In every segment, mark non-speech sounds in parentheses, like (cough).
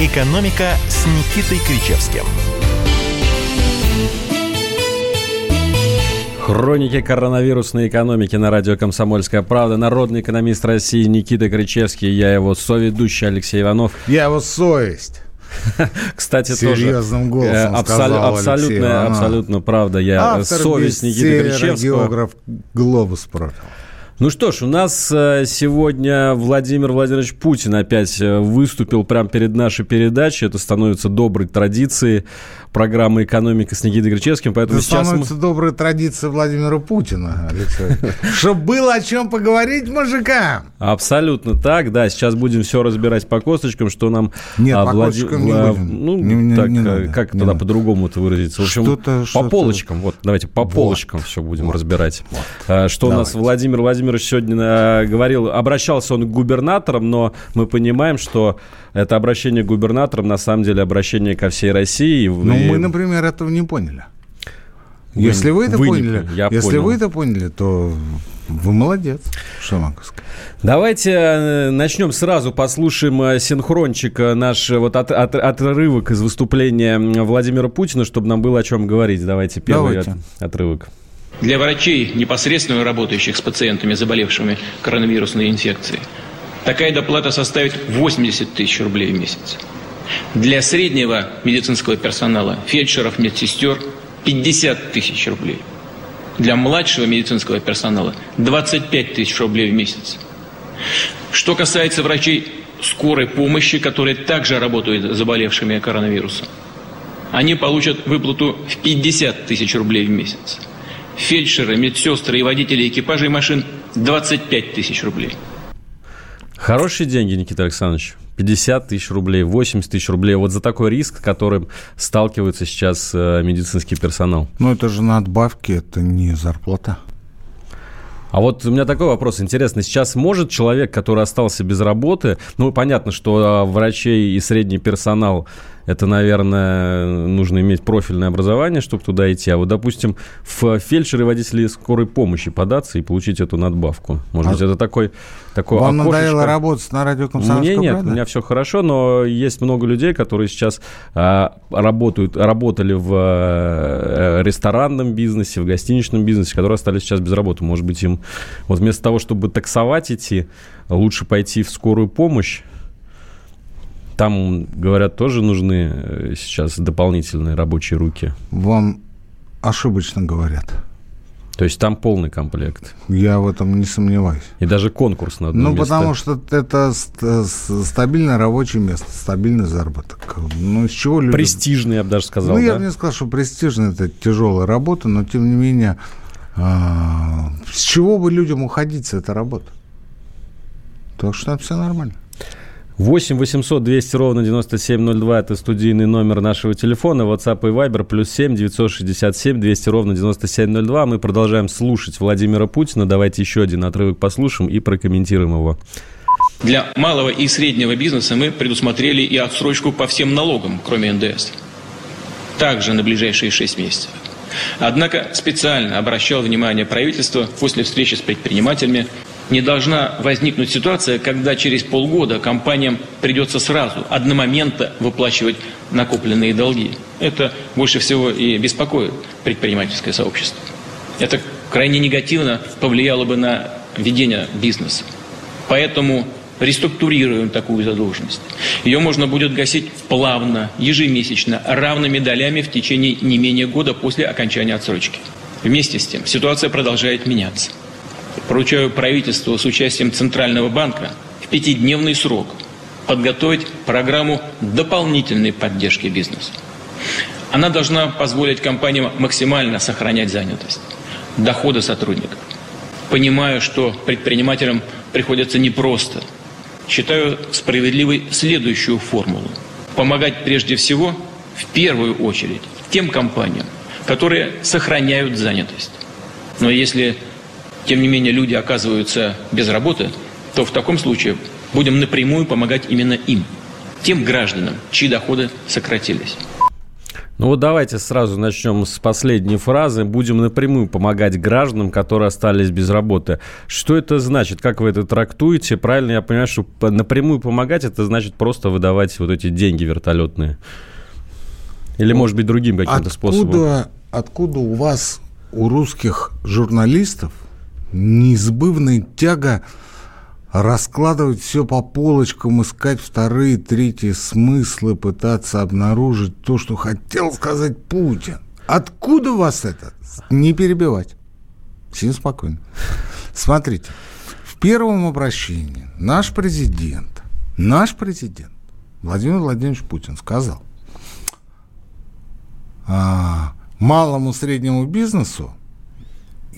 «Экономика» с Никитой Кричевским. Хроники коронавирусной экономики на радио «Комсомольская правда». Народный экономист России Никита Кричевский. Я его соведущий Алексей Иванов. Я его совесть. (laughs) Кстати, Серьезным тоже голосом абсол- сказал абсолютно, Алексей Иванов. абсолютно правда. Я Автор совесть Никиты Кричевского. географ «Глобус» продал. Ну что ж, у нас э, сегодня Владимир Владимирович Путин опять э, выступил прямо перед нашей передачей. Это становится доброй традицией программы «Экономика» с Никитой Кричевским. Поэтому Это сейчас мы... становится доброй традицией Владимира Путина, Алексей. Чтобы было о чем поговорить мужикам. Абсолютно так, да. Сейчас будем все разбирать по косточкам, что нам... Нет, а, по косточкам не будем. Ну, Не- не- так, не э, надо, как не тогда надо. по-другому это выразиться? В общем, Что-то- по что-то- полочкам. Вот, давайте по Вот. полочкам все будем Вот. разбирать. А, Что у нас. Владимир Владимирович сегодня э, говорил, обращался он к губернаторам, но мы понимаем, что это обращение к губернаторам на самом деле обращение ко всей России. Ну, мы, например, этого не поняли. Вы- Если вы это вы не поняли, поняли, я если понял. вы это поняли, то вы молодец. Что я могу сказать? Давайте э, начнем сразу, послушаем э, синхрончик, наш э, вот от- от- отрывок из выступления Владимира Путина, чтобы нам было о чем говорить. Давайте первый Давайте. от- отрывок. Для врачей, непосредственно работающих с пациентами, заболевшими коронавирусной инфекцией, такая доплата составит 80 тысяч рублей в месяц. Для среднего медицинского персонала, фельдшеров, медсестер – 50 тысяч рублей. Для младшего медицинского персонала – 25 тысяч рублей в месяц. Что касается врачей скорой помощи, которые также работают с заболевшими коронавирусом, они получат выплату в 50 тысяч рублей в месяц. Фельдшеры, медсестры и водители экипажей машин 25 тысяч рублей. Хорошие деньги, Никита Александрович. 50 тысяч рублей, 80 тысяч рублей. Вот за такой риск, с которым сталкивается сейчас э, медицинский персонал. Ну, это же надбавки, это не зарплата. А вот у меня такой вопрос. Интересно, сейчас может человек, который остался без работы, ну, понятно, что а, врачей и средний персонал, это, наверное, нужно иметь профильное образование, чтобы туда идти. А вот, допустим, в фельдшеры водители скорой помощи податься и получить эту надбавку. Может А быть, это такой, такой Вам окошечко. надоело работать на радио «Комсомольская Мне нет, правда»? у меня все хорошо, но есть много людей, которые сейчас а, работают, работали в а, ресторанном бизнесе, в гостиничном бизнесе, которые остались сейчас без работы. Может быть, им вот вместо того, чтобы таксовать идти, лучше пойти в скорую помощь. Там, говорят, тоже нужны э, сейчас дополнительные рабочие руки. Вам ошибочно говорят. То есть там полный комплект. Я в этом не сомневаюсь. И даже конкурс на одно Ну, место. потому что это ст- с- стабильное рабочее место, стабильный заработок. Ну, из чего люди... Престижный, я бы даже сказал. ну, я да? бы не сказал, что престижно, это тяжелая работа, но, тем не менее, а, с чего бы людям уходить с этой работы? Так что все нормально. 8 800 200 ровно 9702 – это студийный номер нашего телефона. WhatsApp и Viber плюс 7 967 200 ровно 9702. Мы продолжаем слушать Владимира Путина. Давайте еще один отрывок послушаем и прокомментируем его. Для малого и среднего бизнеса мы предусмотрели и отсрочку по всем налогам, кроме НДС. Также на ближайшие 6 месяцев. Однако специально обращал внимание правительства после встречи с предпринимателями, не должна возникнуть ситуация, когда через полгода компаниям придется сразу, одномоментно выплачивать накопленные долги. Это больше всего и беспокоит предпринимательское сообщество. Это крайне негативно повлияло бы на ведение бизнеса. Поэтому реструктурируем такую задолженность. Ее можно будет гасить плавно, ежемесячно, равными долями в течение не менее года после окончания отсрочки. Вместе с тем ситуация продолжает меняться. Поручаю правительству с участием Центрального банка в пятидневный срок подготовить программу дополнительной поддержки бизнеса. Она должна позволить компаниям максимально сохранять занятость, доходы сотрудников. Понимаю, что предпринимателям приходится непросто. Считаю справедливой следующую формулу. Помогать прежде всего, в первую очередь, тем компаниям, которые сохраняют занятость. Но если, тем не менее, люди оказываются без работы, то в таком случае будем напрямую помогать именно им, тем гражданам, чьи доходы сократились. Ну вот давайте сразу начнем с последней фразы. Будем напрямую помогать гражданам, которые остались без работы. Что это значит? Как вы это трактуете? Правильно я понимаю, что напрямую помогать, это значит просто выдавать вот эти деньги вертолетные? Или, может быть, другим каким-то способом? Откуда у вас, у русских журналистов, неизбывная тяга раскладывать все по полочкам, искать вторые, третьи смыслы, пытаться обнаружить то, что хотел сказать Путин. Откуда у вас это? Не перебивать. Всем спокойно. Смотрите, в первом обращении наш президент, наш президент Владимир Владимирович Путин сказал, а, малому среднему бизнесу,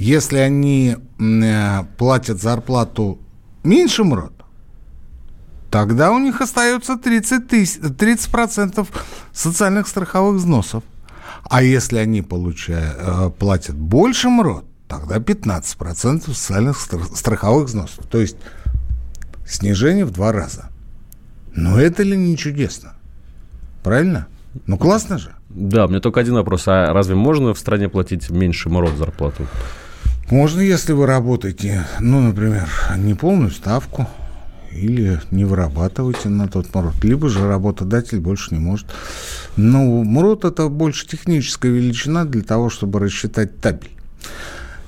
если они э, платят зарплату меньшим родом, тогда у них остается 30%, тысяч, 30 социальных страховых взносов. А если они получают, э, платят большим род, тогда 15% социальных страховых взносов. То есть снижение в два раза. Но это ли не чудесно? Правильно? Ну классно же. Да, у меня только один вопрос. А разве можно в стране платить меньше МРОД зарплату? Можно, если вы работаете, ну, например, не полную ставку, или не вырабатываете на тот МРОД, либо же работодатель больше не может. Но МРОД – это больше техническая величина для того, чтобы рассчитать табель.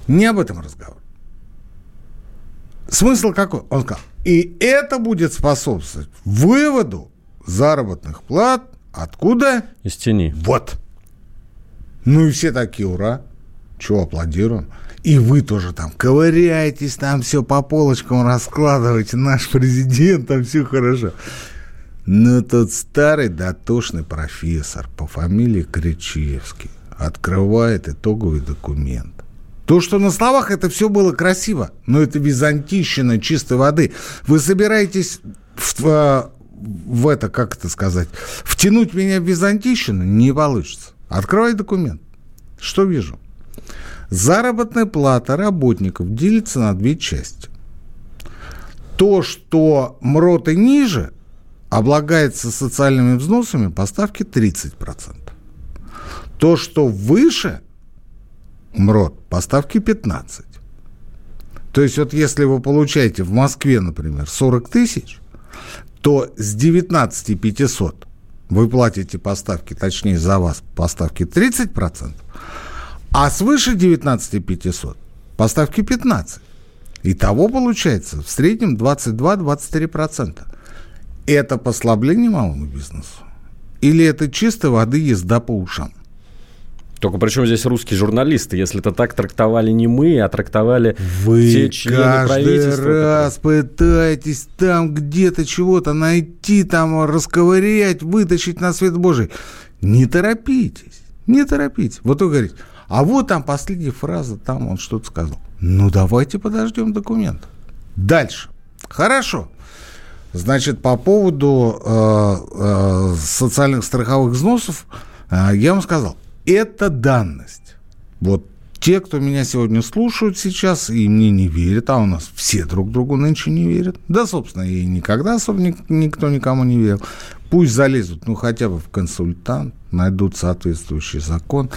Не об этом разговор. Смысл какой? Он сказал, и это будет способствовать выводу заработных плат откуда? Из тени. Вот. Ну и все такие, ура. Чего аплодируем? И вы тоже там ковыряетесь, там все по полочкам раскладываете. Наш президент, там все хорошо. Но тот старый дотошный профессор по фамилии Кричевский открывает итоговый документ. То, что на словах это все было красиво, но это византийщина чистой воды. Вы собираетесь в, в, в это, как это сказать, втянуть меня в византийщину? Не получится. Открывай документ. Что вижу? Заработная плата работников делится на две части. То, что МРОТы ниже, облагается социальными взносами по ставке 30%. То, что выше МРОТ, по ставке 15%. То есть вот если вы получаете в Москве, например, 40 тысяч, то с 19 500 вы платите поставки, точнее за вас поставки 30%, а свыше 19 500 поставки 15. Итого получается в среднем 22-23%. Это послабление малому бизнесу? Или это чистой воды езда по ушам? Только причем здесь русские журналисты? Если это так трактовали не мы, а трактовали Вы те члены каждый раз пытаетесь там где-то чего-то найти, там расковырять, вытащить на свет Божий. Не торопитесь, не торопитесь. Вот вы говорите, а вот там последняя фраза, там он что-то сказал. Ну, давайте подождем документ. Дальше. Хорошо. Значит, по поводу э, э, социальных страховых взносов, э, я вам сказал, это данность. Вот те, кто меня сегодня слушают сейчас и мне не верят, а у нас все друг другу нынче не верят, да, собственно, и никогда особо никто никому не верил, пусть залезут, ну, хотя бы в консультант, найдут соответствующий закон,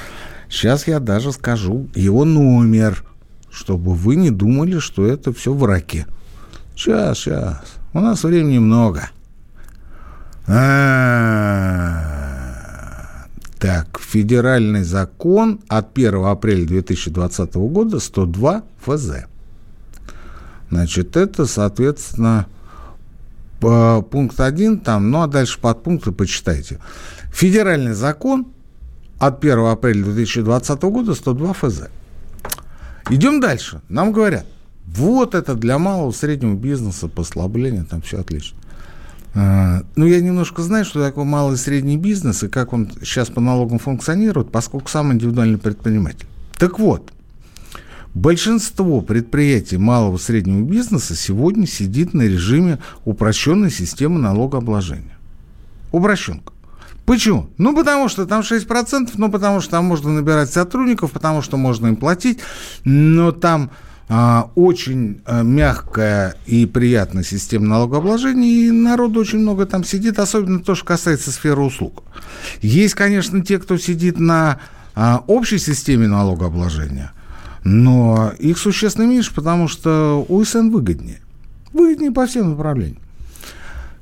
Сейчас я даже скажу его номер, чтобы вы не думали, что это все в раке. Сейчас, сейчас. У нас времени много. А-а-а. Так, федеральный закон от 1 апреля 2020 года 102 ФЗ. Значит, это, соответственно, пункт 1 там, ну а дальше подпункты почитайте. Федеральный закон от 1 апреля 2020 года 102 ФЗ. Идем дальше. Нам говорят, вот это для малого среднего бизнеса послабление, там все отлично. А, ну, я немножко знаю, что такое малый и средний бизнес и как он сейчас по налогам функционирует, поскольку сам индивидуальный предприниматель. Так вот, большинство предприятий малого и среднего бизнеса сегодня сидит на режиме упрощенной системы налогообложения. Упрощенка. Почему? Ну, потому что там 6%, ну, потому что там можно набирать сотрудников, потому что можно им платить, но там а, очень а, мягкая и приятная система налогообложения, и народу очень много там сидит, особенно то, что касается сферы услуг. Есть, конечно, те, кто сидит на а, общей системе налогообложения, но их существенно меньше, потому что УСН выгоднее. Выгоднее по всем направлениям.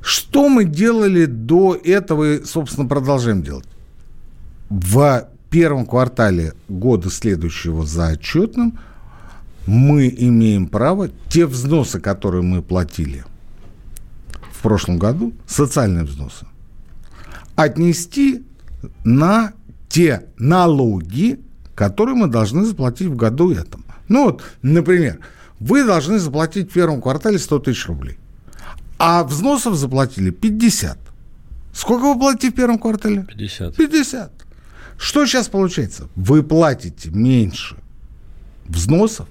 Что мы делали до этого и, собственно, продолжаем делать? В первом квартале года следующего за отчетным – мы имеем право те взносы, которые мы платили в прошлом году, социальные взносы, отнести на те налоги, которые мы должны заплатить в году этом. Ну вот, например, вы должны заплатить в первом квартале 100 тысяч рублей, а взносов заплатили 50. Сколько вы платите в первом квартале? 50. 50. Что сейчас получается? Вы платите меньше взносов,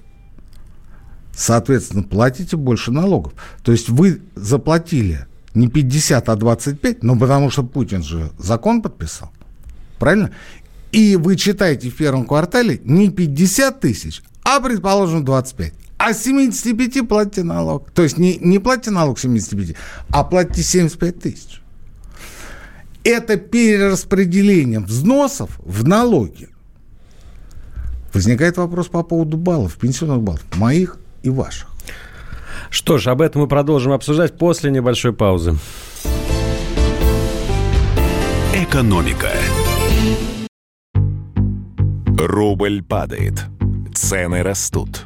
соответственно, платите больше налогов. То есть вы заплатили не 50, а 25, ну, потому что Путин же закон подписал. Правильно? И вы читаете в первом квартале не 50 тысяч, а, предположим, 25. А 75 платите налог. То есть не, не платите налог 75, а платите 75 тысяч. Это перераспределение взносов в налоги. Возникает вопрос по поводу баллов, пенсионных баллов. Моих и ваших. Что ж, об этом мы продолжим обсуждать после небольшой паузы. Экономика. Рубль падает. Цены растут.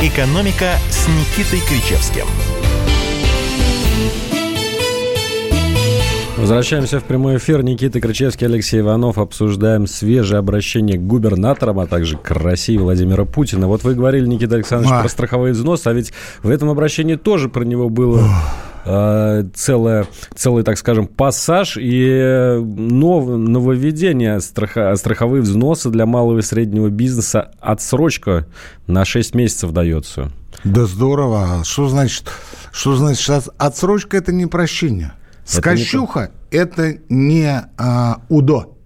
«Экономика» с Никитой Кричевским – Возвращаемся в прямой эфир. Никита Крычевский, Алексей Иванов. Обсуждаем свежее обращение к губернаторам, а также к России Владимира Путина. Вот вы говорили, Никита Александрович, а. про страховые взносы, а ведь в этом обращении тоже про него было э, целое, целый, так скажем, пассаж и нов, нововведение страха, страховые взносы для малого и среднего бизнеса. Отсрочка на 6 месяцев дается. Да здорово. Что значит, что значит отсрочка? Это не прощение. Скощуха – это не а, УДО.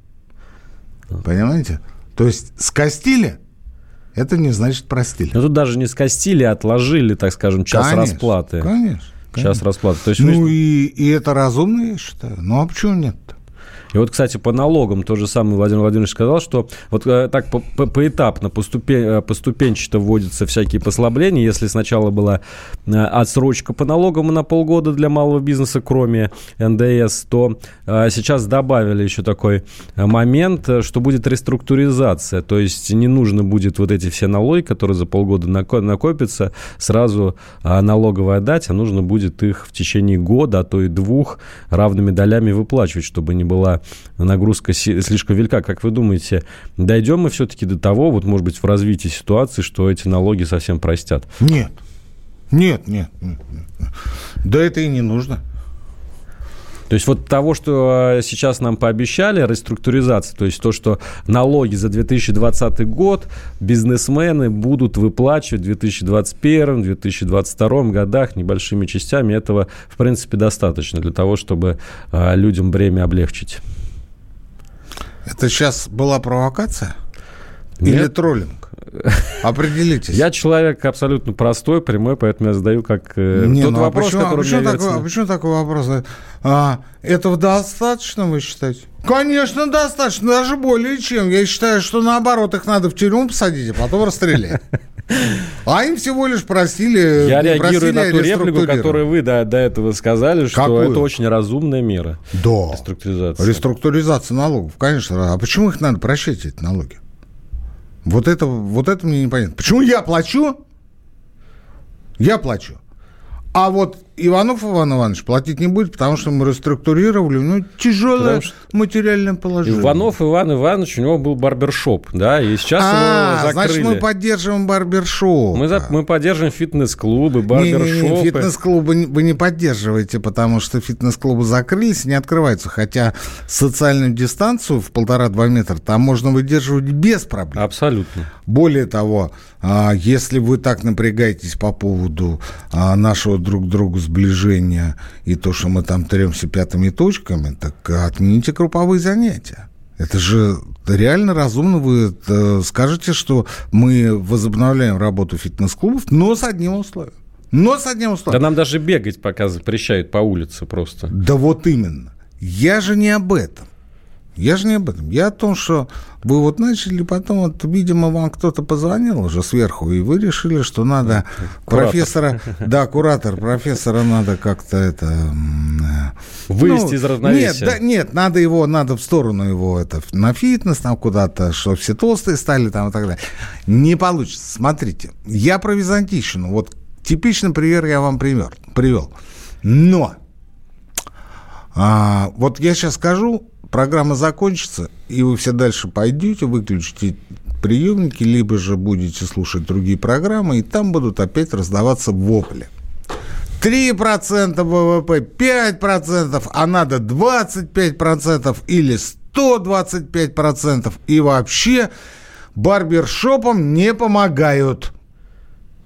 Понимаете? То есть скостили – это не значит простили. Но тут даже не скостили, а отложили, так скажем, час конечно, расплаты. Конечно. Конечно. Час расплаты. То есть ну вы... и, и это разумно, я считаю. Ну а почему нет? И вот, кстати, по налогам то же самое Владимир Владимирович сказал, что вот э, так по поэтапно, поступен, э, поступенчато вводятся всякие послабления. Если сначала была э, отсрочка по налогам на полгода для малого бизнеса, кроме НДС, то сейчас добавили еще такой момент, что будет реструктуризация. То есть не нужно будет вот эти все налоги, которые за полгода накопятся, сразу налоговая дать, а нужно будет их в течение года, а то и двух равными долями выплачивать, чтобы не была нагрузка слишком велика. Как вы думаете, дойдем мы все-таки до того, вот, может быть, в развитии ситуации, что эти налоги совсем простят? Нет. Нет, нет, нет. Да это и не нужно. То есть вот того, что э, сейчас нам пообещали, реструктуризация, то есть то, что налоги за 2020 год бизнесмены будут выплачивать в 2021-2022 годах небольшими частями, этого, в принципе, достаточно для того, чтобы э, людям бремя облегчить. Это сейчас была провокация? Нет. Или троллинг? (laughs) Определитесь. Я человек абсолютно простой, прямой, поэтому я задаю как э, Не, тот ну, а вопрос, почему, который почему, такой, а почему такой вопрос? А, этого достаточно, вы считаете? Конечно, достаточно, даже более чем. Я считаю, что наоборот, их надо в тюрьму посадить, а потом расстрелять. (laughs) А им всего лишь просили... Я реагирую на ту реплику, которую вы до, до этого сказали, что Какую? это очень разумная мера. Да. Реструктуризация. Реструктуризация налогов, конечно. А почему их надо прощать, эти налоги? Вот это, вот это мне непонятно. Почему я плачу? Я плачу. А вот Иванов Иван Иванович платить не будет, потому что мы реструктурировали, ну, тяжелое что- материальное положение. Иванов Иван Иванович, у него был барбершоп, да, и сейчас а, его закрыли. значит, мы поддерживаем барбершоп. Мы, за- мы поддерживаем фитнес-клубы, барбершопы. фитнес-клубы не- вы не поддерживаете, потому что фитнес-клубы закрылись, не открываются. Хотя социальную дистанцию в полтора-два метра там можно выдерживать без проблем. Абсолютно. Более того, а, если вы так напрягаетесь по поводу а, нашего друг к другу сближения и то, что мы там тремся пятыми точками, так отмените групповые занятия. Это же реально разумно. Вы э, скажете, что мы возобновляем работу фитнес-клубов, но с одним условием. Но с одним Да условием. нам даже бегать пока запрещают по улице просто. Да вот именно. Я же не об этом. Я же не об этом. Я о том, что вы вот начали, потом вот, видимо, вам кто-то позвонил уже сверху, и вы решили, что надо Куратор. профессора... Да, куратор, профессора надо как-то это... э, Вывести ну, из равновесия. Нет, да, нет, надо его, надо в сторону его это, на фитнес там куда-то, что все толстые стали там и так далее. Не получится. Смотрите, я про Византийщину. Вот типичный пример я вам пример, привел. Но а, вот я сейчас скажу, программа закончится, и вы все дальше пойдете, выключите приемники, либо же будете слушать другие программы, и там будут опять раздаваться вопли. 3% ВВП, 5%, а надо 25% или 125%. И вообще барбершопам не помогают.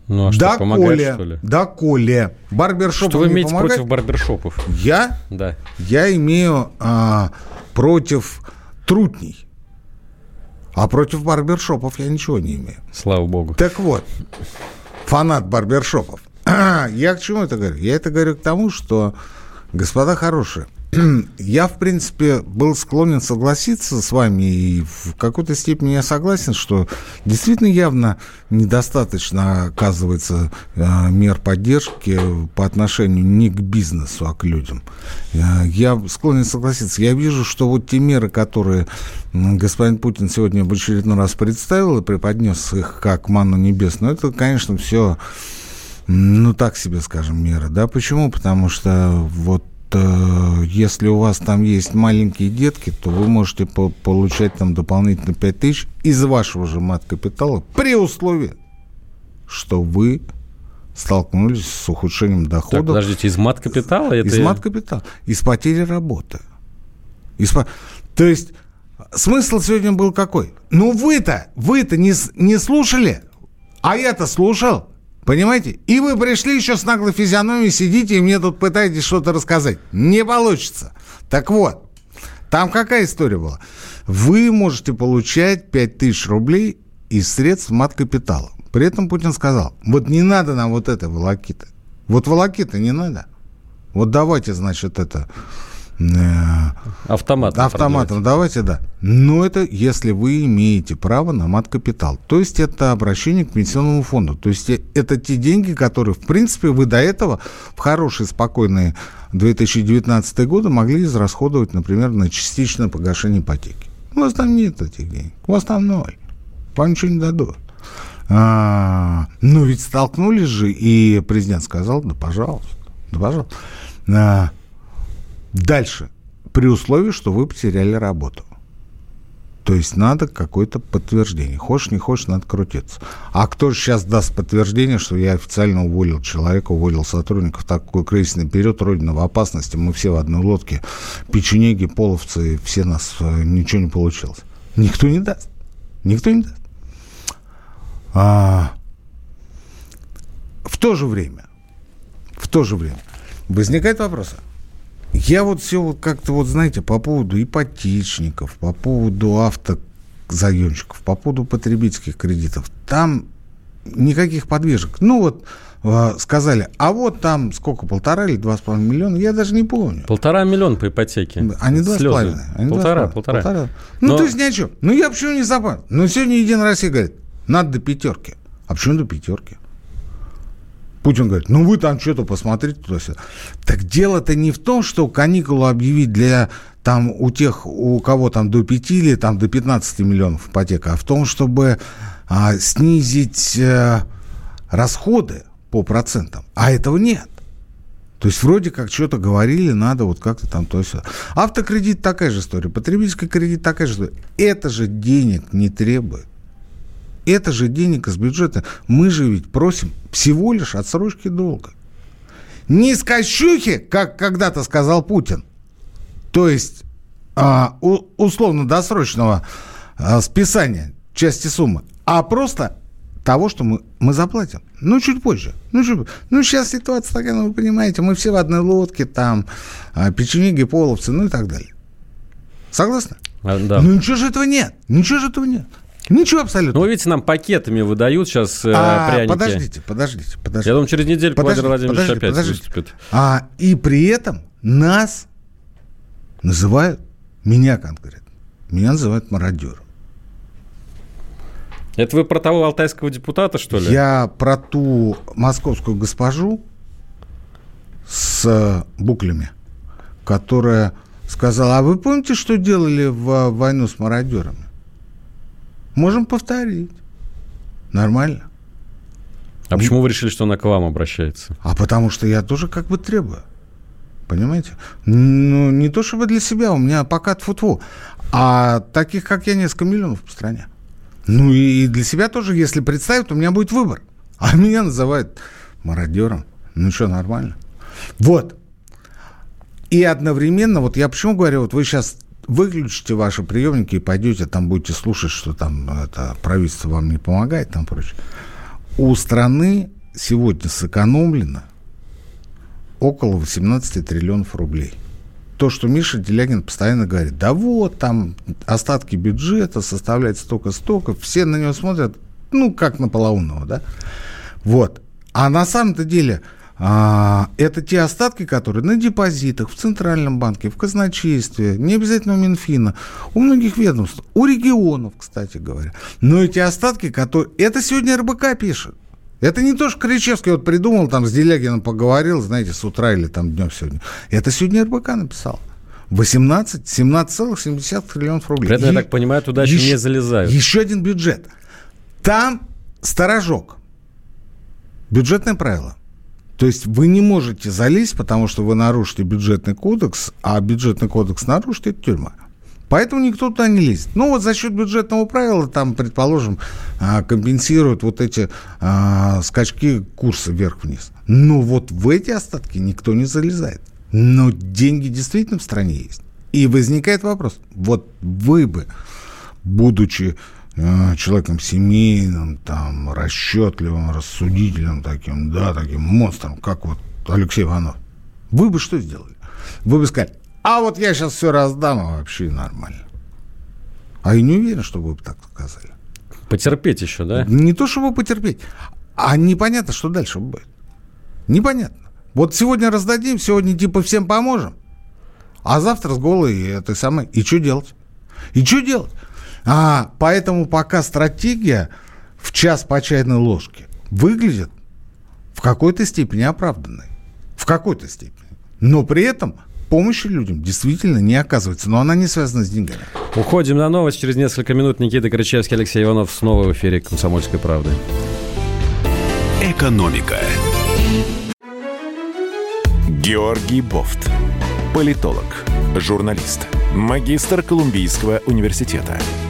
Ну а что, помогать, Доколе. что ли? Доколе. Барбершопам Что вы имеете помогают? против барбершопов? Я? Да. Я имею а, против трутней. А против барбершопов я ничего не имею. Слава богу. Так вот, фанат барбершопов. (clears throat) Я к чему это говорю? Я это говорю к тому, что, господа хорошие, (clears throat) я, в принципе, был склонен согласиться с вами, и в какой-то степени я согласен, что действительно явно недостаточно оказывается э, мер поддержки по отношению не к бизнесу, а к людям. Э, Я склонен согласиться. Я вижу, что вот те меры, которые господин Путин сегодня в очередной раз представил и преподнес их как манну небесную, это, конечно, все ну, так себе, скажем, меры, да, почему? Потому что вот если у вас там есть маленькие детки, то вы можете по- получать там дополнительно 5 тысяч из вашего же мат-капитала при условии, что вы столкнулись с ухудшением Так, доходов подождите, из мат-капитала? Это... из мат-капитала, из потери работы. Из То есть смысл сегодня был какой? Ну вы-то, вы-то не, не слушали, а я-то слушал. Понимаете? И вы пришли еще с наглой физиономией, сидите и мне тут пытаетесь что-то рассказать. Не получится. Так вот, там какая история была? Вы можете получать 5000 рублей из средств мат-капитала. При этом Путин сказал, вот не надо нам вот этой волокиты. Вот волокиты не надо. Вот давайте, значит, это... э, Автомат. Автоматом давайте, да. Но это если вы имеете право на мат-капитал. То есть это обращение к пенсионному фонду. То есть это те деньги, которые, в принципе, вы до этого в хорошие, спокойные 2019 годы могли израсходовать, например, на частичное погашение ипотеки. У вас там нет этих денег. У вас там ноль. Вам ничего не дадут. А, ну, ведь столкнулись же, и президент сказал, да, пожалуйста, да, пожалуйста. А, Дальше. При условии, что вы потеряли работу. То есть надо какое-то подтверждение. Хочешь, не хочешь, надо крутиться. А кто же сейчас даст подтверждение, что я официально уволил человека, уволил сотрудников, такой кризисный период, Родина в опасности, мы все в одной лодке, печенеги, половцы, все нас, э, ничего не получилось. Никто не даст. Никто не даст. А, в то же время, в то же время возникает вопрос, я вот все вот как-то вот, знаете, по поводу ипотечников, по поводу автозаемщиков, по поводу потребительских кредитов, там никаких подвижек. Ну вот э, сказали, а вот там сколько, полтора или два с половиной миллиона, я даже не помню. Полтора миллиона по ипотеке. Они два с половиной. Они два с Полтора, половиной. полтора. Ну, Но- то есть ни о чем. Ну, я почему не запомнил? Ну, сегодня Единая Россия говорит, надо до пятерки. А почему до пятерки? Путин говорит, ну вы там что-то посмотрите туда-сюда. Так дело-то не в том, что каникулы объявить для там у тех, у кого там до 5 или там до 15 миллионов ипотека, а в том, чтобы а, снизить э, расходы по процентам. А этого нет. То есть вроде как что-то говорили, надо вот как-то там то все. Автокредит такая же история, потребительский кредит такая же история. Это же денег не требует. Это же денег из бюджета. Мы же ведь просим всего лишь отсрочки долга. Не с кощухи, как когда-то сказал Путин. То есть а, условно-досрочного а, списания части суммы, а просто того, что мы, мы заплатим. Ну, чуть позже. Ну, чуть, ну, сейчас ситуация такая, ну, вы понимаете, мы все в одной лодке, там, а, печенеги, половцы, ну и так далее. Согласны? А, да. Ну, ничего же этого нет. Ничего же этого нет. Ничего абсолютно. Ну, вы видите, нам пакетами выдают сейчас э, а, пряники. Подождите, подождите, подождите. Я думаю, через неделю подождите, Владимир Владимирович подождите, опять подождите. выступит. А, и при этом нас называют, меня конкретно, меня называют мародером. Это вы про того алтайского депутата, что ли? Я про ту московскую госпожу с буклями, которая сказала, а вы помните, что делали в войну с мародерами? Можем повторить. Нормально. А почему вы решили, что она к вам обращается? А потому что я тоже как бы требую. Понимаете? Ну, не то чтобы для себя, у меня пока тфу а таких, как я, несколько миллионов по стране. Ну и для себя тоже, если представят, у меня будет выбор. А (laughs) меня называют мародером. Ну что, нормально. Вот. И одновременно, вот я почему говорю, вот вы сейчас выключите ваши приемники и пойдете, там будете слушать, что там это правительство вам не помогает, там прочее. У страны сегодня сэкономлено около 18 триллионов рублей. То, что Миша Делягин постоянно говорит, да вот, там остатки бюджета составляют столько-столько, все на него смотрят, ну, как на полоумного, да? Вот. А на самом-то деле а, это те остатки, которые на депозитах, в Центральном банке, в казначействе, не обязательно у Минфина, у многих ведомств, у регионов, кстати говоря. Но эти остатки, которые... Это сегодня РБК пишет. Это не то, что Кричевский вот придумал, там с Делягином поговорил, знаете, с утра или там днем сегодня. Это сегодня РБК написал. 18, 17,7 триллионов рублей. При этом, я так понимаю, туда еще, еще не залезают. Еще один бюджет. Там сторожок. Бюджетное правило. То есть вы не можете залезть, потому что вы нарушите бюджетный кодекс, а бюджетный кодекс нарушите, это тюрьма. Поэтому никто туда не лезет. Ну, вот за счет бюджетного правила, там, предположим, а, компенсируют вот эти а, скачки курса вверх-вниз. Но вот в эти остатки никто не залезает. Но деньги действительно в стране есть. И возникает вопрос, вот вы бы, будучи человеком семейным, там, расчетливым, рассудительным таким, да, таким монстром, как вот Алексей Иванов, вы бы что сделали? Вы бы сказали, а вот я сейчас все раздам, а вообще нормально. А я не уверен, что вы бы так сказали. Потерпеть еще, да? Не то, чтобы потерпеть, а непонятно, что дальше будет. Непонятно. Вот сегодня раздадим, сегодня типа всем поможем, а завтра с голой этой самой. И что делать? И что делать? А, поэтому пока стратегия в час по чайной ложке выглядит в какой-то степени оправданной. В какой-то степени. Но при этом помощи людям действительно не оказывается. Но она не связана с деньгами. Уходим на новость. Через несколько минут Никита Кричевский, Алексей Иванов снова в эфире «Комсомольской правды». Экономика. Георгий Бофт. Политолог, журналист, магистр Колумбийского университета,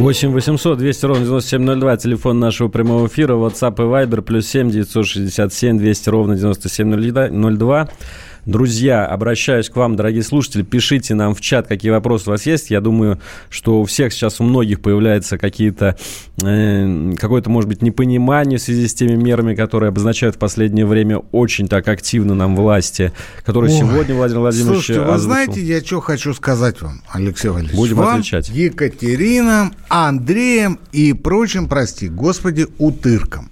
8 800 200 ровно 9702, телефон нашего прямого эфира, WhatsApp и Viber, плюс 7 967 200 ровно 9702. Друзья, обращаюсь к вам, дорогие слушатели, пишите нам в чат, какие вопросы у вас есть. Я думаю, что у всех сейчас, у многих появляется какие-то, э, какое-то, может быть, непонимание в связи с теми мерами, которые обозначают в последнее время очень так активно нам власти, которые Ой, сегодня Владимир Владимирович Слушайте, вы знаете, я что хочу сказать вам, Алексей Валерьевич? Будем вам, отвечать. Екатеринам, Андреем и прочим, прости, господи, утыркам.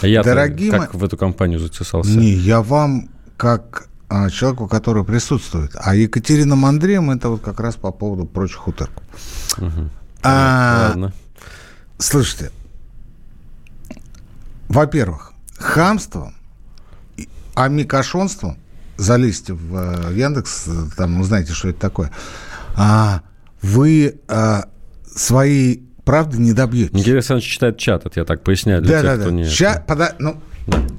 А я Дорогие как в эту компанию затесался? Не, я вам как а, человеку, который присутствует. А Екатерина Мандреем это вот как раз по поводу прочих утырков. Угу. А, Ладно. Слушайте, во-первых, хамством, и- а микошонством, залезьте в э, Яндекс, э, там узнаете, что это такое, а, вы а, своей правды не добьетесь. Никита Александрович читает чат, это я так поясняю для Да, тех, да, кто да. не... Ща, пода- ну,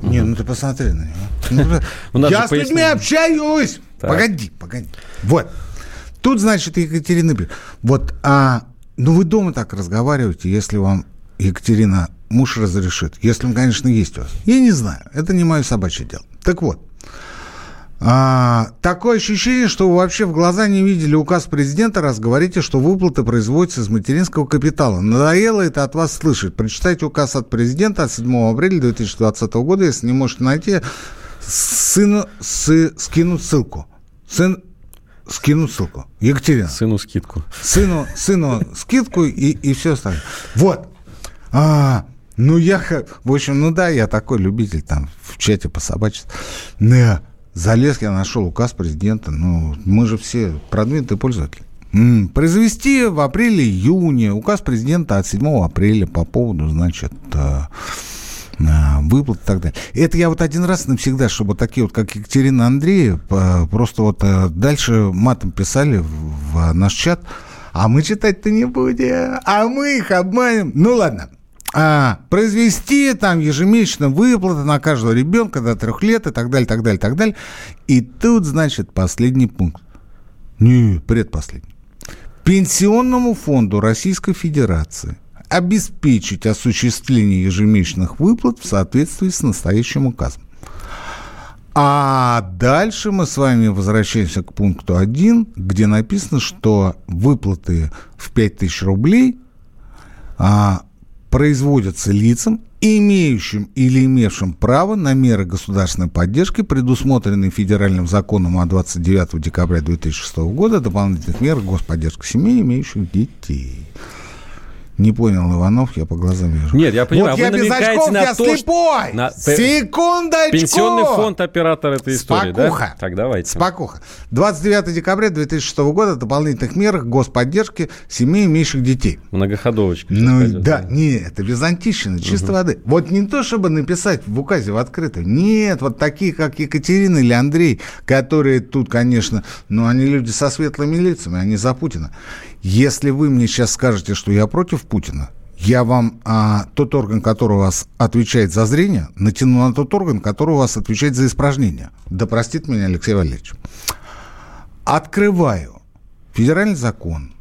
не, ну ты посмотри на него. Ну, (laughs) Я с людьми общаюсь. Так. Погоди, погоди. Вот. Тут, значит, Екатерина пишет. Вот, а, ну вы дома так разговариваете, если вам Екатерина муж разрешит. Если он, конечно, есть у вас. Я не знаю. Это не мое собачье дело. Так вот. А, такое ощущение, что вы вообще в глаза не видели указ президента, раз говорите, что выплаты производятся из материнского капитала. Надоело это от вас слышать. Прочитайте указ от президента от 7 апреля 2020 года. Если не можете найти, сыну сы- скину ссылку. Сын скину ссылку. Екатерина. Сыну скидку. Сыну, сыну скидку и, и все остальное. Вот. А, ну, я, в общем, ну да, я такой любитель там в чате пособачить. Не, залез, я нашел указ президента. Ну, мы же все продвинутые пользователи. Произвести в апреле-июне указ президента от 7 апреля по поводу, значит, э, э, выплат и так далее. Это я вот один раз навсегда, чтобы такие вот, как Екатерина Андреев, э, просто вот э, дальше матом писали в наш чат, а мы читать-то не будем, а мы их обманем. Ну ладно. А, произвести там ежемесячно выплаты на каждого ребенка до трех лет и так далее, так далее, так далее. И тут, значит, последний пункт. Не, предпоследний. Пенсионному фонду Российской Федерации обеспечить осуществление ежемесячных выплат в соответствии с настоящим указом. А дальше мы с вами возвращаемся к пункту 1, где написано, что выплаты в 5000 рублей а, производятся лицам, имеющим или имевшим право на меры государственной поддержки, предусмотренные федеральным законом от 29 декабря 2006 года, дополнительных мер господдержки семей, имеющих детей. Не понял, Иванов, я по глазам вижу. Нет, я понимаю, вот вы я без очков, на я то, что- слепой! на- Секундочку! Пенсионный фонд оператор этой истории, Спокуха. да? Так, давайте. Спокуха. 29 декабря 2006 года дополнительных мерах господдержки семей, имеющих детей. Многоходовочка. Ну пойдет, да, не, это византийщина, чистой воды. Вот не то, чтобы написать в указе в открытую. Нет, вот такие, как Екатерина или Андрей, которые тут, конечно, ну, они люди со светлыми лицами, они за Путина. Если вы мне сейчас скажете, что я против Путина, я вам а, тот орган, который у вас отвечает за зрение, натяну на тот орган, который у вас отвечает за испражнение. Да простит меня Алексей Валерьевич. Открываю федеральный закон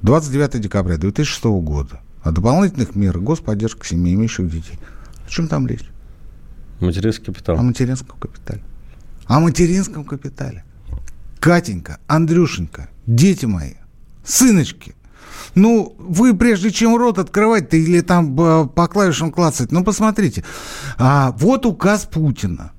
29 декабря 2006 года о дополнительных мерах господдержки семей, имеющих детей. О чем там речь? Материнский капитал. О материнском капитале. О материнском капитале. Катенька, Андрюшенька, дети мои, сыночки, ну, вы прежде чем рот открывать-то или там э, по клавишам клацать, ну, посмотрите. А, вот указ Путина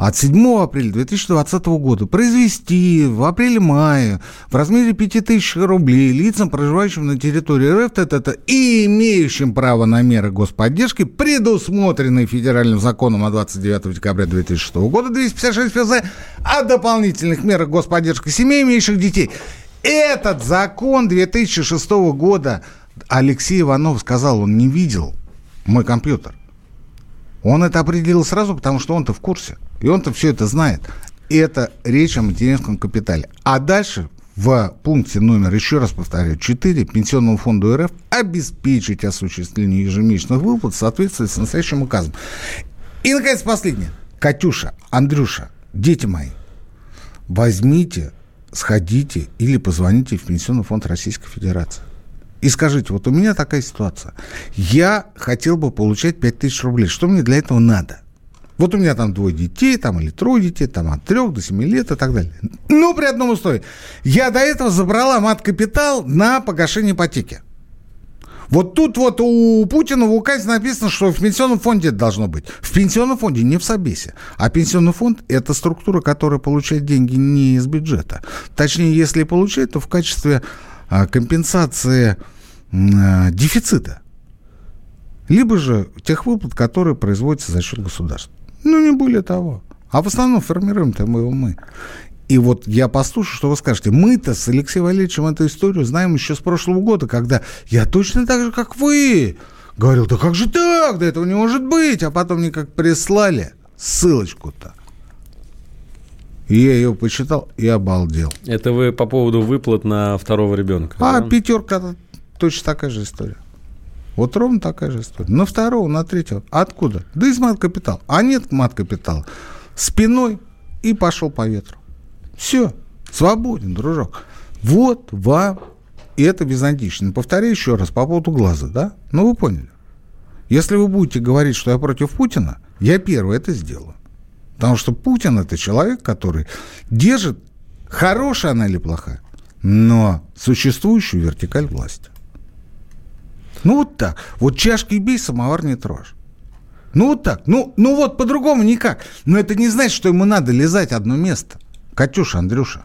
от 7 апреля 2020 года произвести в апреле-мае в размере 5000 рублей лицам, проживающим на территории РФ, т -т -т, и имеющим право на меры господдержки, предусмотренные федеральным законом от 29 декабря 2006 года 256 ФЗ, о дополнительных мерах господдержки семей, имеющих детей. Этот закон 2006 года Алексей Иванов сказал, он не видел мой компьютер. Он это определил сразу, потому что он-то в курсе. И он-то все это знает. Это речь о материнском капитале. А дальше в пункте номер, еще раз повторяю, 4 Пенсионному фонду РФ обеспечить осуществление ежемесячных выплат в соответствии с настоящим указом. И, наконец, последнее. Катюша, Андрюша, дети мои, возьмите, сходите или позвоните в Пенсионный фонд Российской Федерации. И скажите, вот у меня такая ситуация. Я хотел бы получать 5000 рублей. Что мне для этого надо? Вот у меня там двое детей, там или трое детей, там от трех до семи лет и так далее. Ну, при одном условии. Я до этого забрала мат-капитал на погашение ипотеки. Вот тут вот у Путина в указе написано, что в пенсионном фонде это должно быть. В пенсионном фонде, не в Собесе. А пенсионный фонд – это структура, которая получает деньги не из бюджета. Точнее, если и получает, то в качестве компенсации а, дефицита. Либо же тех выплат, которые производятся за счет государства. Ну, не более того. А в основном формируем-то мы его мы. И вот я послушаю, что вы скажете. Мы-то с Алексеем Валерьевичем эту историю знаем еще с прошлого года, когда я точно так же, как вы, говорил, да как же так, да этого не может быть. А потом мне как прислали ссылочку-то. И я ее почитал и обалдел. Это вы по поводу выплат на второго ребенка? А да? пятерка точно такая же история. Вот ровно такая же история. На второго, на третьего. Откуда? Да из мат-капитала. А нет мат-капитала. Спиной и пошел по ветру. Все. Свободен, дружок. Вот вам и это византично. Повторяю еще раз по поводу глаза, да? Ну, вы поняли. Если вы будете говорить, что я против Путина, я первый это сделаю. Потому что Путин это человек, который держит, хорошая она или плохая, но существующую вертикаль власти. Ну вот так. Вот чашки бей, самовар не трожь. Ну вот так. Ну, ну вот по-другому никак. Но это не значит, что ему надо лизать одно место. Катюша, Андрюша.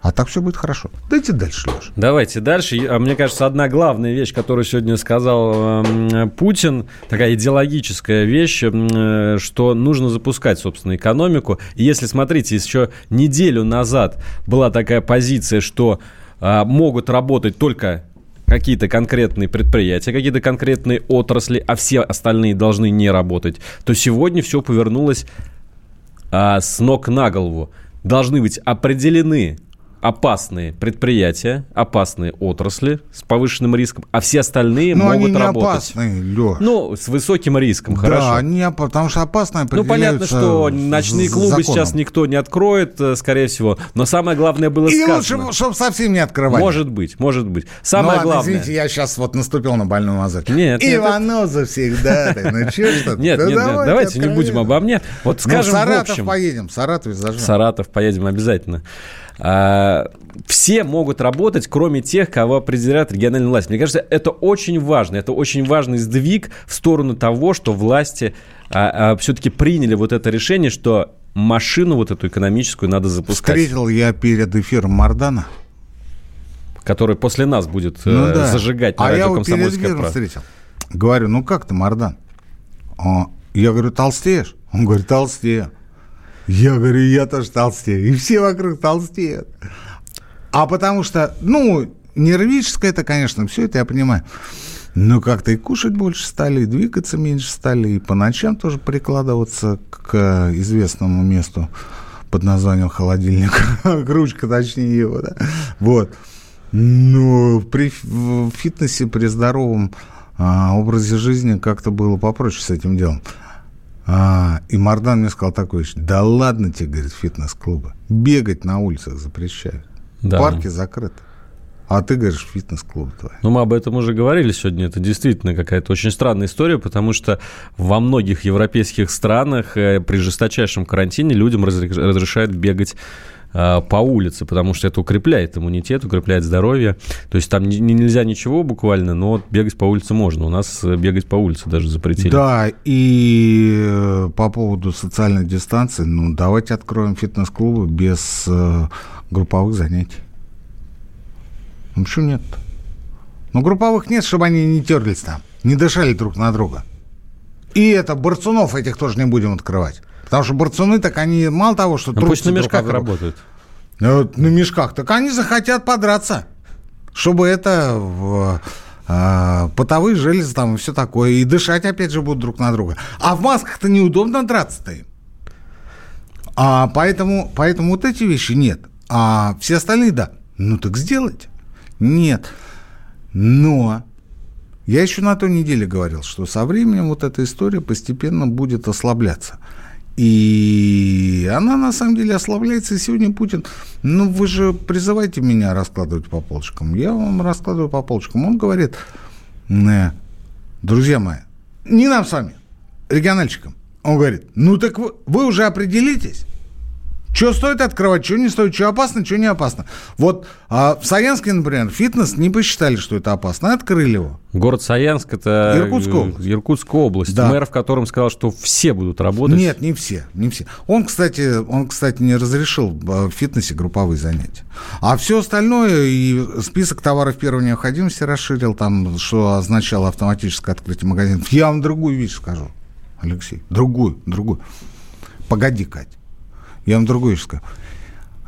А так все будет хорошо. Дайте дальше, Леша. Давайте дальше. А мне кажется, одна главная вещь, которую сегодня сказал э, Путин, такая идеологическая вещь, э, что нужно запускать, собственно, экономику. И если, смотрите, еще неделю назад была такая позиция, что э, могут работать только какие-то конкретные предприятия, какие-то конкретные отрасли, а все остальные должны не работать, то сегодня все повернулось а, с ног на голову. Должны быть определены опасные предприятия, опасные отрасли с повышенным риском, а все остальные Но могут они не работать. опасные, Леш. Ну, с высоким риском, да, хорошо. они, потому что опасные Ну, понятно, что ночные клубы законом. сейчас никто не откроет, э, скорее всего. Но самое главное было И сказано. лучше, чтобы совсем не открывать. Может быть, может быть. Самое ну, главное... извините, я сейчас вот наступил на больную мозоль. Нет. Иваноза всегда. Ну, что что Нет, нет, давайте не будем обо мне. Вот ну, скажем Саратов поедем, Саратов зажжем. Саратов поедем обязательно. А, все могут работать, кроме тех, кого определяет региональная власть. Мне кажется, это очень важно. Это очень важный сдвиг в сторону того, что власти а, а, все-таки приняли вот это решение, что машину вот эту экономическую надо запускать. Встретил я перед эфиром Мардана. Который после нас будет ну, э, да. зажигать на а радио я перед эфиром встретил. Говорю, ну как ты, Мардан? Я говорю, толстеешь? Он говорит, толстею. Я говорю, я тоже толстею. И все вокруг толстеют. А потому что, ну, нервическое это, конечно, все это я понимаю. Но как-то и кушать больше стали, и двигаться меньше стали, и по ночам тоже прикладываться к известному месту под названием холодильник, (laughs) ручка точнее его, да, вот. Но при фитнесе, при здоровом а, образе жизни как-то было попроще с этим делом. А, и Мардан мне сказал такое, да ладно тебе, говорит, фитнес-клубы. Бегать на улицах запрещают. Да. Парки закрыты. А ты говоришь, фитнес-клуб твой. Ну, мы об этом уже говорили сегодня. Это действительно какая-то очень странная история, потому что во многих европейских странах э, при жесточайшем карантине людям разрешают бегать по улице, потому что это укрепляет иммунитет, укрепляет здоровье. То есть там не, нельзя ничего буквально, но бегать по улице можно. У нас э, бегать по улице даже запретили. Да, и э, по поводу социальной дистанции, ну давайте откроем фитнес-клубы без э, групповых занятий. Ну почему нет? Ну групповых нет, чтобы они не терлись там, не дышали друг на друга. И это, борцунов этих тоже не будем открывать. Потому что борцуны, так они мало того, что... Ну, пусть на мешках работают. Ну, на мешках. Так они захотят подраться. Чтобы это... В, э, потовые железы там и все такое. И дышать, опять же, будут друг на друга. А в масках-то неудобно драться-то им. А поэтому, поэтому вот эти вещи нет. А все остальные, да. Ну так сделайте. Нет. Но я еще на той неделе говорил, что со временем вот эта история постепенно будет ослабляться. И она на самом деле ослабляется. И сегодня Путин, ну вы же призываете меня раскладывать по полочкам. Я вам раскладываю по полочкам. Он говорит, не, друзья мои, не нам с вами, региональщикам. Он говорит, ну так вы, вы уже определитесь. Что стоит открывать, что не стоит, что опасно, что не опасно. Вот а в Саянске, например, фитнес не посчитали, что это опасно, открыли его. Город Саянск – это Иркутская область. Иркутская область. Да. Мэр в котором сказал, что все будут работать. Нет, не все, не все. Он, кстати, он, кстати, не разрешил а, в фитнесе групповые занятия. А все остальное и список товаров первой необходимости расширил, там, что означало автоматическое открытие магазинов. Я вам другую вещь скажу, Алексей, другую, другую. Погоди, Кать. Я вам другое еще скажу.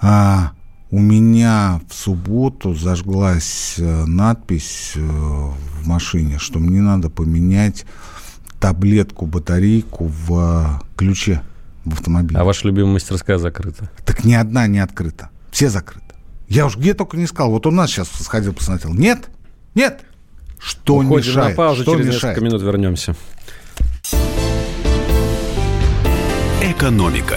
А, у меня в субботу зажглась э, надпись э, в машине, что мне надо поменять таблетку, батарейку в ключе в автомобиле. А ваша любимая мастерская закрыта? Так ни одна не открыта. Все закрыты. Я уж где только не сказал. Вот у нас сейчас сходил, посмотрел. Нет, нет. Что Уходим мешает? на паузу, Что через мешает? несколько минут вернемся. «Экономика».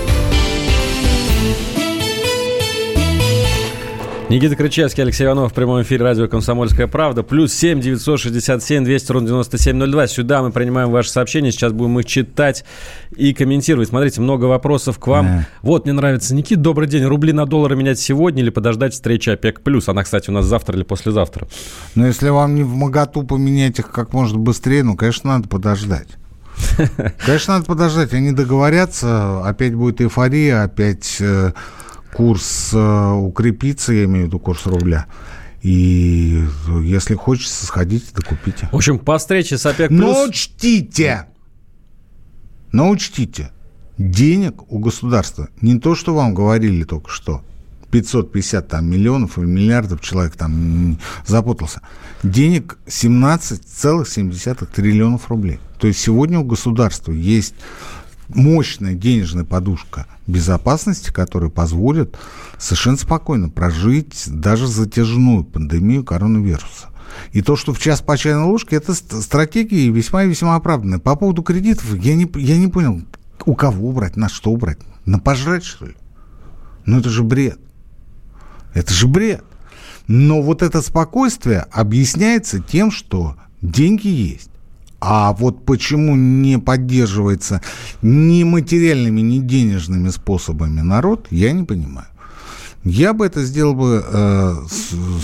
Никита Крычевский, Алексей Иванов в прямом эфире радио «Комсомольская правда». Плюс семь девятьсот шестьдесят семь двести ровно девяносто семь ноль два. Сюда мы принимаем ваши сообщения. Сейчас будем их читать и комментировать. Смотрите, много вопросов к вам. Да. Вот, мне нравится. Никит, добрый день. Рубли на доллары менять сегодня или подождать встречи ОПЕК+. плюс? Она, кстати, у нас завтра или послезавтра. Но если вам не в моготу поменять их как можно быстрее, ну, конечно, надо подождать. (laughs) Конечно, надо подождать. Они договорятся, опять будет эйфория, опять э, курс э, укрепится, я имею в виду курс рубля. И если хочется, сходите, докупите. В общем, по встрече с ОПЕК+. Но учтите, но учтите, денег у государства не то, что вам говорили только что, 550 там, миллионов или миллиардов человек там запутался. Денег 17,7 триллионов рублей. То есть сегодня у государства есть мощная денежная подушка безопасности, которая позволит совершенно спокойно прожить даже затяжную пандемию коронавируса. И то, что в час по чайной ложке, это ст- стратегии весьма и весьма оправданные. По поводу кредитов, я не, я не понял, у кого брать, на что брать? На пожрать, что ли? Ну, это же бред. Это же бред. Но вот это спокойствие объясняется тем, что деньги есть. А вот почему не поддерживается ни материальными, ни денежными способами народ, я не понимаю. Я бы это сделал бы э,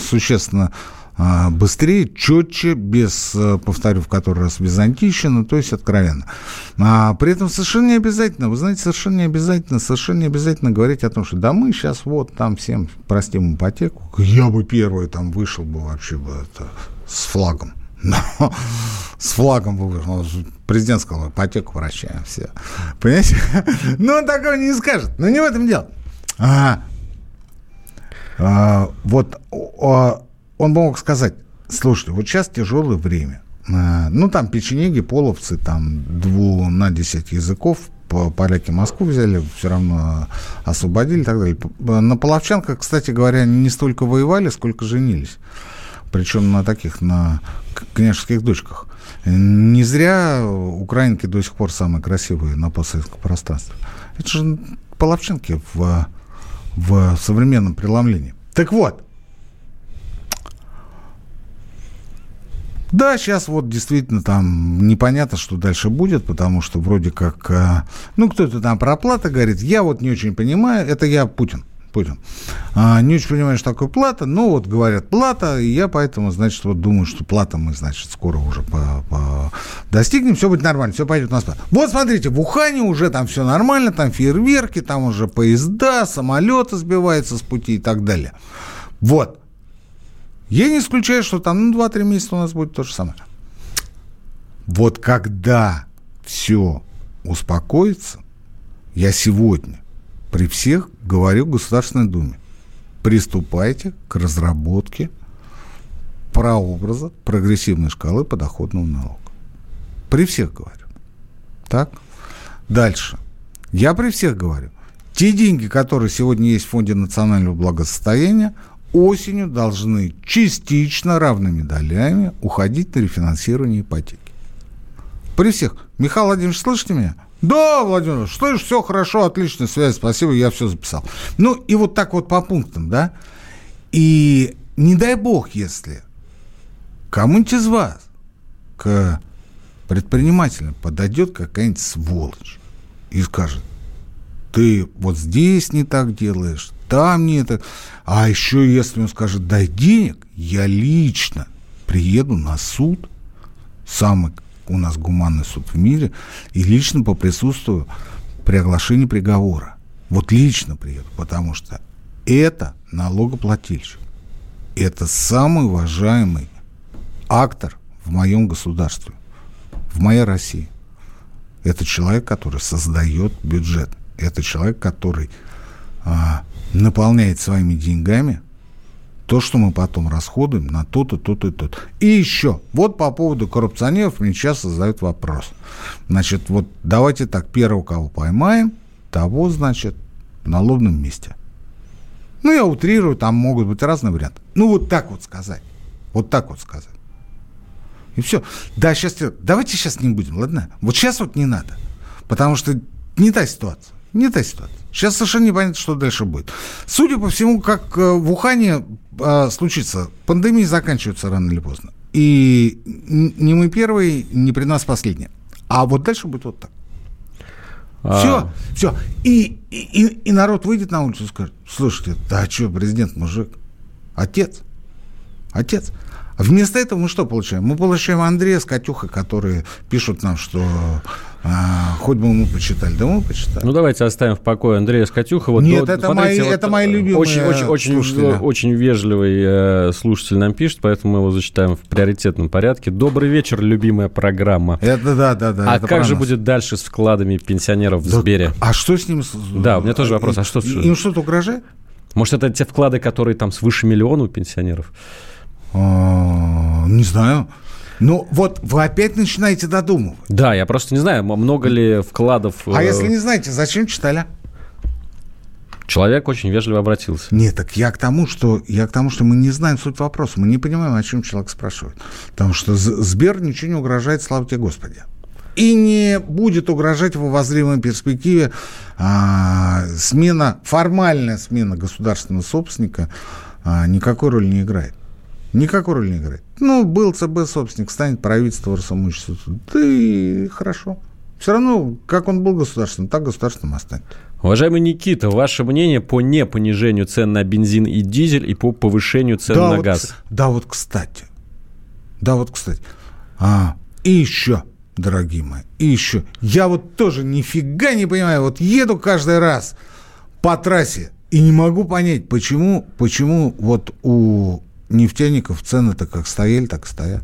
существенно э, быстрее, четче, без, э, повторю в который раз, византийщины, то есть откровенно. А при этом совершенно не обязательно, вы знаете, совершенно не обязательно, совершенно не обязательно говорить о том, что да мы сейчас вот там всем простим ипотеку. Я бы первый там вышел бы вообще бы это, с флагом. Но с флагом бы вышел. Президент сказал, ипотеку прощаем, все. Понимаете? (laughs) Ну, он такого не скажет. Но не в этом дело. А, а, вот а, он мог сказать, слушайте, вот сейчас тяжелое время. А, ну, там печенеги, половцы, там дву на 10 языков, по- поляки Москву взяли, все равно освободили и так далее. На половчанках, кстати говоря, не столько воевали, сколько женились. Причем на таких, на княжеских дочках. Не зря украинки до сих пор самые красивые на постсоветском пространстве. Это же половчанки в, в современном преломлении. Так вот, Да, сейчас вот действительно там непонятно, что дальше будет, потому что вроде как, э, ну, кто-то там про плата говорит, я вот не очень понимаю, это я Путин, Путин, А, не очень понимаю, что такое плата, но вот говорят плата, и я поэтому, значит, вот думаю, что плата мы, значит, скоро уже по, по- достигнем, все будет нормально, все пойдет у нас. по- Вот смотрите, в Ухане уже там все нормально, там фейерверки, там уже поезда, самолеты сбиваются с пути и так далее. Вот. Я не исключаю, что там ну, 2-3 месяца у нас будет то же самое. Вот когда все успокоится, я сегодня при всех говорю Государственной Думе, приступайте к разработке прообраза прогрессивной шкалы подоходного налога. При всех говорю. Так? Дальше. Я при всех говорю. Те деньги, которые сегодня есть в Фонде национального благосостояния, осенью должны частично равными долями уходить на рефинансирование ипотеки. При всех. Михаил Владимирович, слышите меня? Да, Владимир, слышь, все хорошо, отличная связь, спасибо, я все записал. Ну, и вот так вот по пунктам, да? И не дай бог, если кому-нибудь из вас к предпринимателям подойдет какая-нибудь сволочь и скажет, ты вот здесь не так делаешь, там не так. А еще если он скажет, дай денег, я лично приеду на суд, самый у нас гуманный суд в мире, и лично поприсутствую при оглашении приговора. Вот лично приеду, потому что это налогоплательщик. Это самый уважаемый актор в моем государстве, в моей России. Это человек, который создает бюджет. Это человек, который а, наполняет своими деньгами то, что мы потом расходуем на то-то, то-то и то-то. И еще, вот по поводу коррупционеров мне часто задают вопрос. Значит, вот давайте так, первого, кого поймаем, того, значит, на лобном месте. Ну, я утрирую, там могут быть разные варианты. Ну, вот так вот сказать. Вот так вот сказать. И все. Да, сейчас, давайте сейчас не будем, ладно? Вот сейчас вот не надо. Потому что не та ситуация. Не та ситуация. Сейчас совершенно непонятно, что дальше будет. Судя по всему, как э, в Ухане э, случится, пандемия заканчивается рано или поздно. И не мы первые, не при нас последние. А вот дальше будет вот так. А... Все, все. И, и, и народ выйдет на улицу и скажет, слушайте, да что, президент мужик, отец, отец. А вместо этого мы что получаем? Мы получаем Андрея с Катюхой, которые пишут нам, что а, хоть бы мы почитали. Да мы почитали. Ну, давайте оставим в покое Андрея Скатюха. Вот, Нет, вот, это, мои, вот, это мои любимые очень, очень, очень, очень вежливый э, слушатель нам пишет, поэтому мы его зачитаем в приоритетном порядке. Добрый вечер, любимая программа. Это да, да, да. А как же нас. будет дальше с вкладами пенсионеров в да, Сбере? А что с ним? Да, у меня тоже вопрос. А что? Им что-то угрожает? Может, это те вклады, которые там свыше миллиона у пенсионеров? Не знаю. Ну, вот вы опять начинаете додумывать. Да, я просто не знаю, много ли вкладов... А э... если не знаете, зачем читали? Человек очень вежливо обратился. Нет, так я к тому, что я к тому, что мы не знаем суть вопроса, мы не понимаем, о чем человек спрашивает. Потому что Сбер ничего не угрожает, слава тебе Господи. И не будет угрожать в обозримой перспективе а, смена, формальная смена государственного собственника а, никакой роли не играет. Никакой роли не играет. Ну, был ЦБ собственник, станет правительство Росимущества. Да и хорошо. Все равно, как он был государственным, так государственным останется. Уважаемый Никита, ваше мнение по не понижению цен на бензин и дизель и по повышению цен да, на вот, газ? Да, вот кстати. Да, вот кстати. А, и еще, дорогие мои, и еще. Я вот тоже нифига не понимаю. Вот еду каждый раз по трассе и не могу понять, почему, почему вот у нефтяников цены-то как стояли, так и стоят.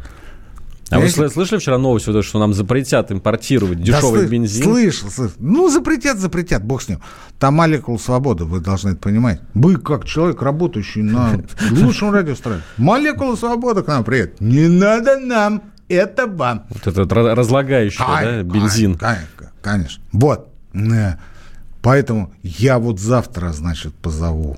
А вы слышали вчера новость, что нам запретят импортировать дешевый да, бензин? Слышал, слышал. Ну, запретят, запретят, бог с ним. Там молекула свободы, вы должны это понимать. Вы, как человек, работающий на (laughs) лучшем радиостроении. Молекула свободы к нам приедет. Не надо нам, это вам. Вот этот разлагающий, да, бензин. Конечно, конечно. Вот. Э, поэтому я вот завтра, значит, позову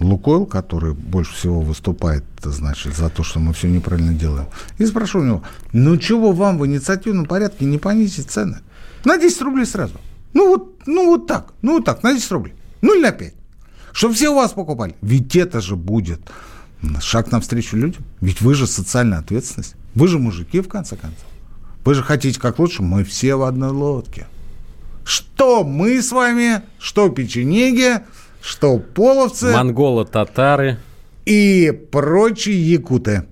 Лукойл, который больше всего выступает, значит, за то, что мы все неправильно делаем. И спрошу у него, ну чего вам в инициативном порядке не понизить цены? На 10 рублей сразу. Ну вот, ну вот так, ну вот так, на 10 рублей. Ну или на 5. Чтобы все у вас покупали. Ведь это же будет шаг навстречу людям. Ведь вы же социальная ответственность. Вы же мужики, в конце концов. Вы же хотите как лучше, мы все в одной лодке. Что мы с вами, что печенеги, что половцы... Монголы, татары. И прочие якуты.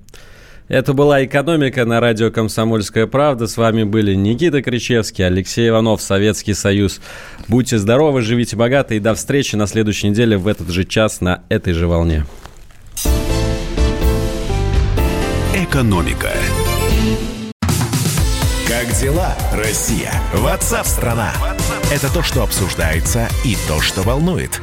Это была «Экономика» на радио «Комсомольская правда». С вами были Никита Кричевский, Алексей Иванов, Советский Союз. Будьте здоровы, живите богато и до встречи на следующей неделе в этот же час на этой же волне. «Экономика». Как дела, Россия? Ватсап-страна! Это то, что обсуждается и то, что волнует.